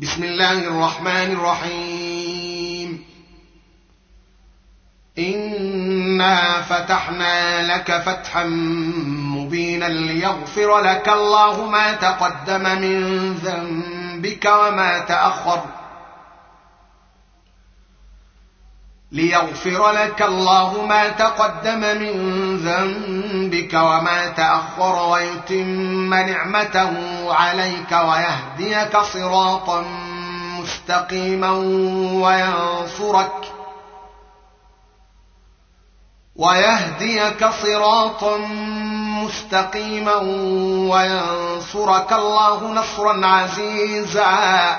بسم الله الرحمن الرحيم. انا فتحنا لك فتحا مبينا ليغفر لك الله ما تقدم من ذنبك وما تاخر. ليغفر لك الله ما تقدم من ذنبك وما تأخر ويتم نعمته عليك ويهديك صراطا مستقيما وينصرك ويهديك صراطا مستقيما وينصرك الله نصرا عزيزا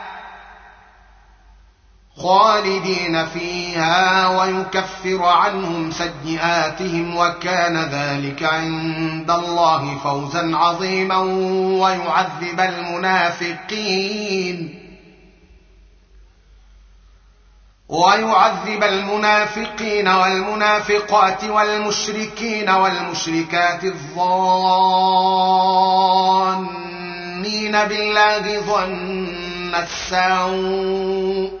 خالدين فيها ويكفر عنهم سيئاتهم وكان ذلك عند الله فوزا عظيما ويعذب المنافقين. ويعذب المنافقين والمنافقات والمشركين والمشركات الظانين بالله ظن السوء.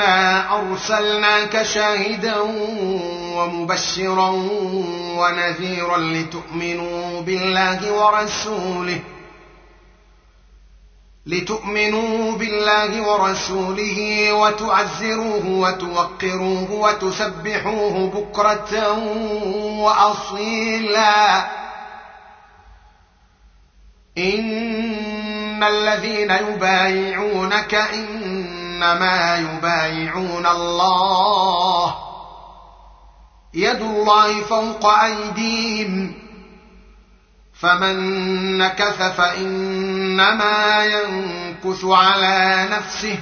انا ارسلناك شاهدا ومبشرا ونذيرا لتؤمنوا بالله ورسوله لتؤمنوا بالله ورسوله وتعزروه وتوقروه وتسبحوه بكره واصيلا ان الذين يبايعونك إن إنما يبايعون الله. يد الله فوق أيديهم. فمن نكث فإنما ينكث على نفسه.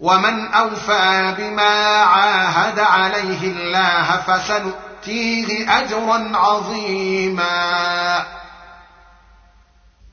ومن أوفى بما عاهد عليه الله فسنؤتيه أجرا عظيما.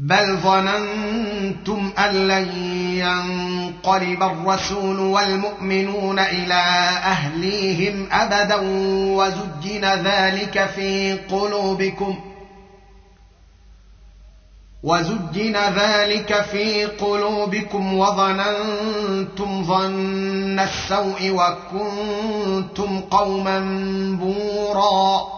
بل ظننتم أن لن ينقلب الرسول والمؤمنون إلى أهليهم أبدا وزجن ذلك في قلوبكم وزجن ذلك في قلوبكم وظننتم ظن السوء وكنتم قوما بورا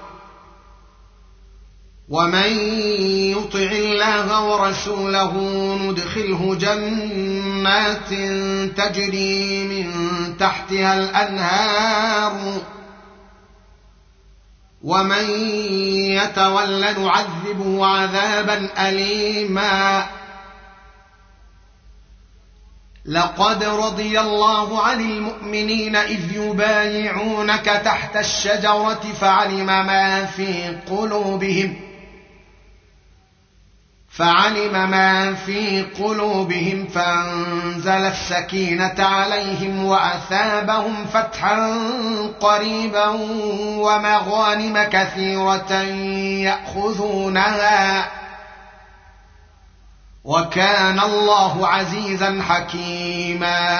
ومن يطع الله ورسوله ندخله جنات تجري من تحتها الانهار ومن يتول نعذبه عذابا اليما لقد رضي الله عن المؤمنين اذ يبايعونك تحت الشجره فعلم ما في قلوبهم فعلم ما في قلوبهم فانزل السكينة عليهم وأثابهم فتحا قريبا ومغانم كثيرة يأخذونها. وكان الله عزيزا حكيما.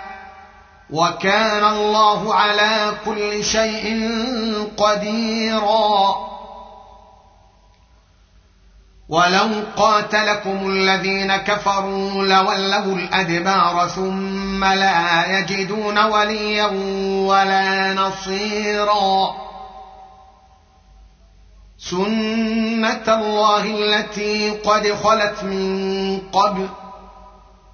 وكان الله على كل شيء قديرا. ولو قاتلكم الذين كفروا لولوا الأدبار ثم لا يجدون وليا ولا نصيرا. سنة الله التي قد خلت من قبل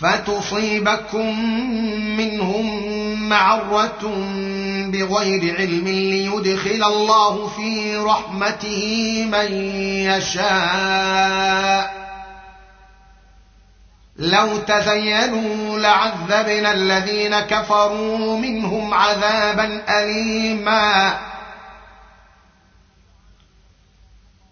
فتصيبكم منهم معرة بغير علم ليدخل الله في رحمته من يشاء. لو تزينوا لعذبنا الذين كفروا منهم عذابا اليما.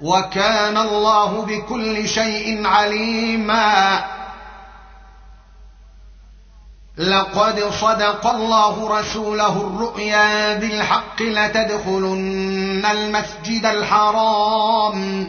وكان الله بكل شيء عليما. لقد صدق الله رسوله الرؤيا بالحق لتدخلن المسجد الحرام.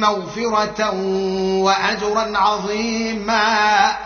مغفرة وأجرا عظيما.